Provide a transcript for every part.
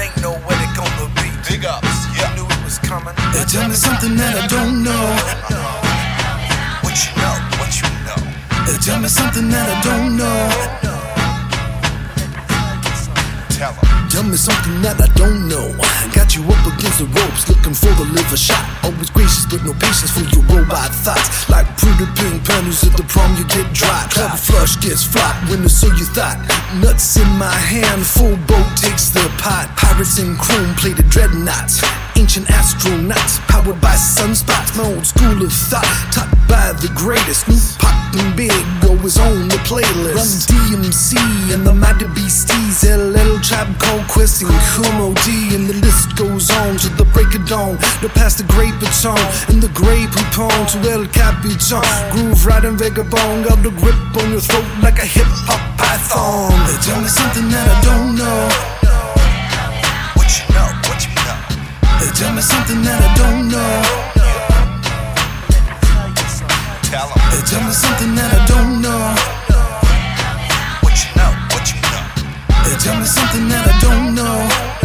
ain't know what it gonna be. Big ups, yeah. I Knew it was coming. They tell me something that I don't know. What you know, what you know. They tell me something that I don't know. Tell them me something that I don't know. Got you up against the ropes, looking for the liver shot. Always gracious, but no patience for your robot thoughts. Like pretty pink panties at the prom, you get dropped. Club flush gets flopped, winner, so you thought. Nuts in my hand, full boat takes the pot. Pirates in chrome plated dreadnoughts. Ancient astronauts, powered by sunspots. My old school of thought, taught by the greatest. New and big, always on the playlist. Run DMC and the Mighty Beasties, LL Tribe Called Quest and Kool Moe Dee, and the list goes on to the break of dawn. The past the great baton and the grey poupon to El Capitan. Groove riding vagabond, got the grip on your throat like a hip hop python. They tell me something that I don't know. They tell me something that I don't know. What you know? What you know? They tell me something that I don't know.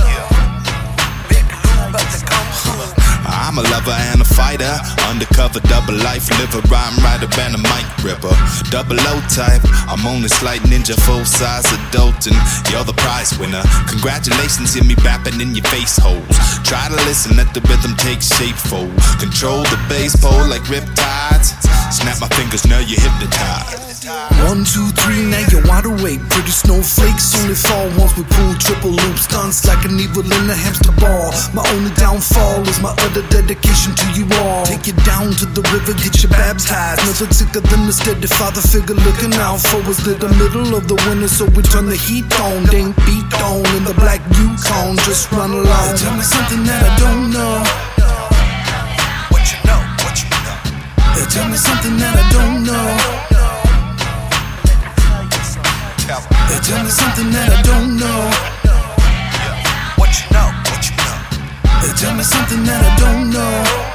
Undercover, double life, liver, rhyme writer, and a mic ripper. Double O type. I'm on this slight ninja, full size adult, and you're the prize winner. Congratulations, hear me bapping in your face holes. Try to listen, let the rhythm take shape, fold. Control the bass pole like riptides. Snap my fingers, now you're hypnotized. One, two, three, now you're wide awake. Pretty snowflakes only fall once we pull triple loops. Stunts like an evil in a hamster ball. My only downfall is my utter dedication to you all. Take you down to the river, get babs high. Nothing sicker than the steady father figure looking out for us. They're the middle of the winter, so we turn the heat on. Dink beat on in the black Yukon. Just run along. Tell me something that I don't know. What you know? What you know? They tell me something that I don't tell me something that I don't know.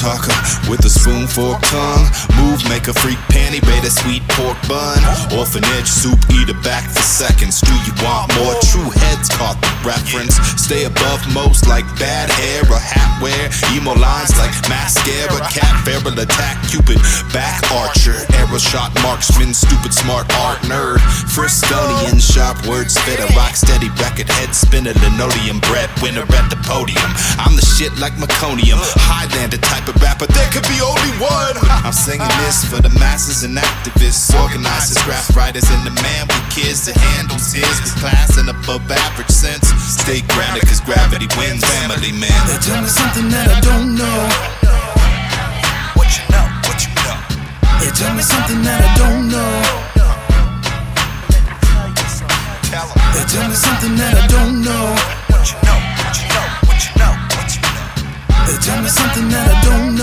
Talker with a spoon fork tongue. Move make a freak panty, bait a sweet pork bun. Orphanage soup eat eater back for seconds. Do you want more? True heads caught the reference. Stay above most like bad hair or hat wear. Emo lines like mascara, cat feral attack, cupid, back archer, arrow shot marksman, stupid smart art nerd. Frisconian sharp word spitter, rock steady record head spinner, linoleum bread winner at the podium. I'm the shit like meconium, Highlander type singing this for the masses and activists, organizers, graph writers, and the man with kids that handles his with class and above average sense. Stay grounded, cause gravity wins. Family man. They tell me something that I don't know. What you know? What you know? They tell me something that I don't know. Tell 'em. They tell me something that I don't know. What you know? What you know? What you know? What you know? They tell me something that I don't know.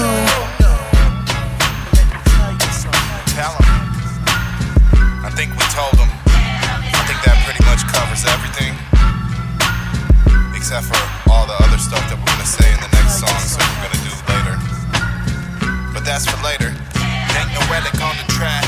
That's for later. Ain't no relic on the track.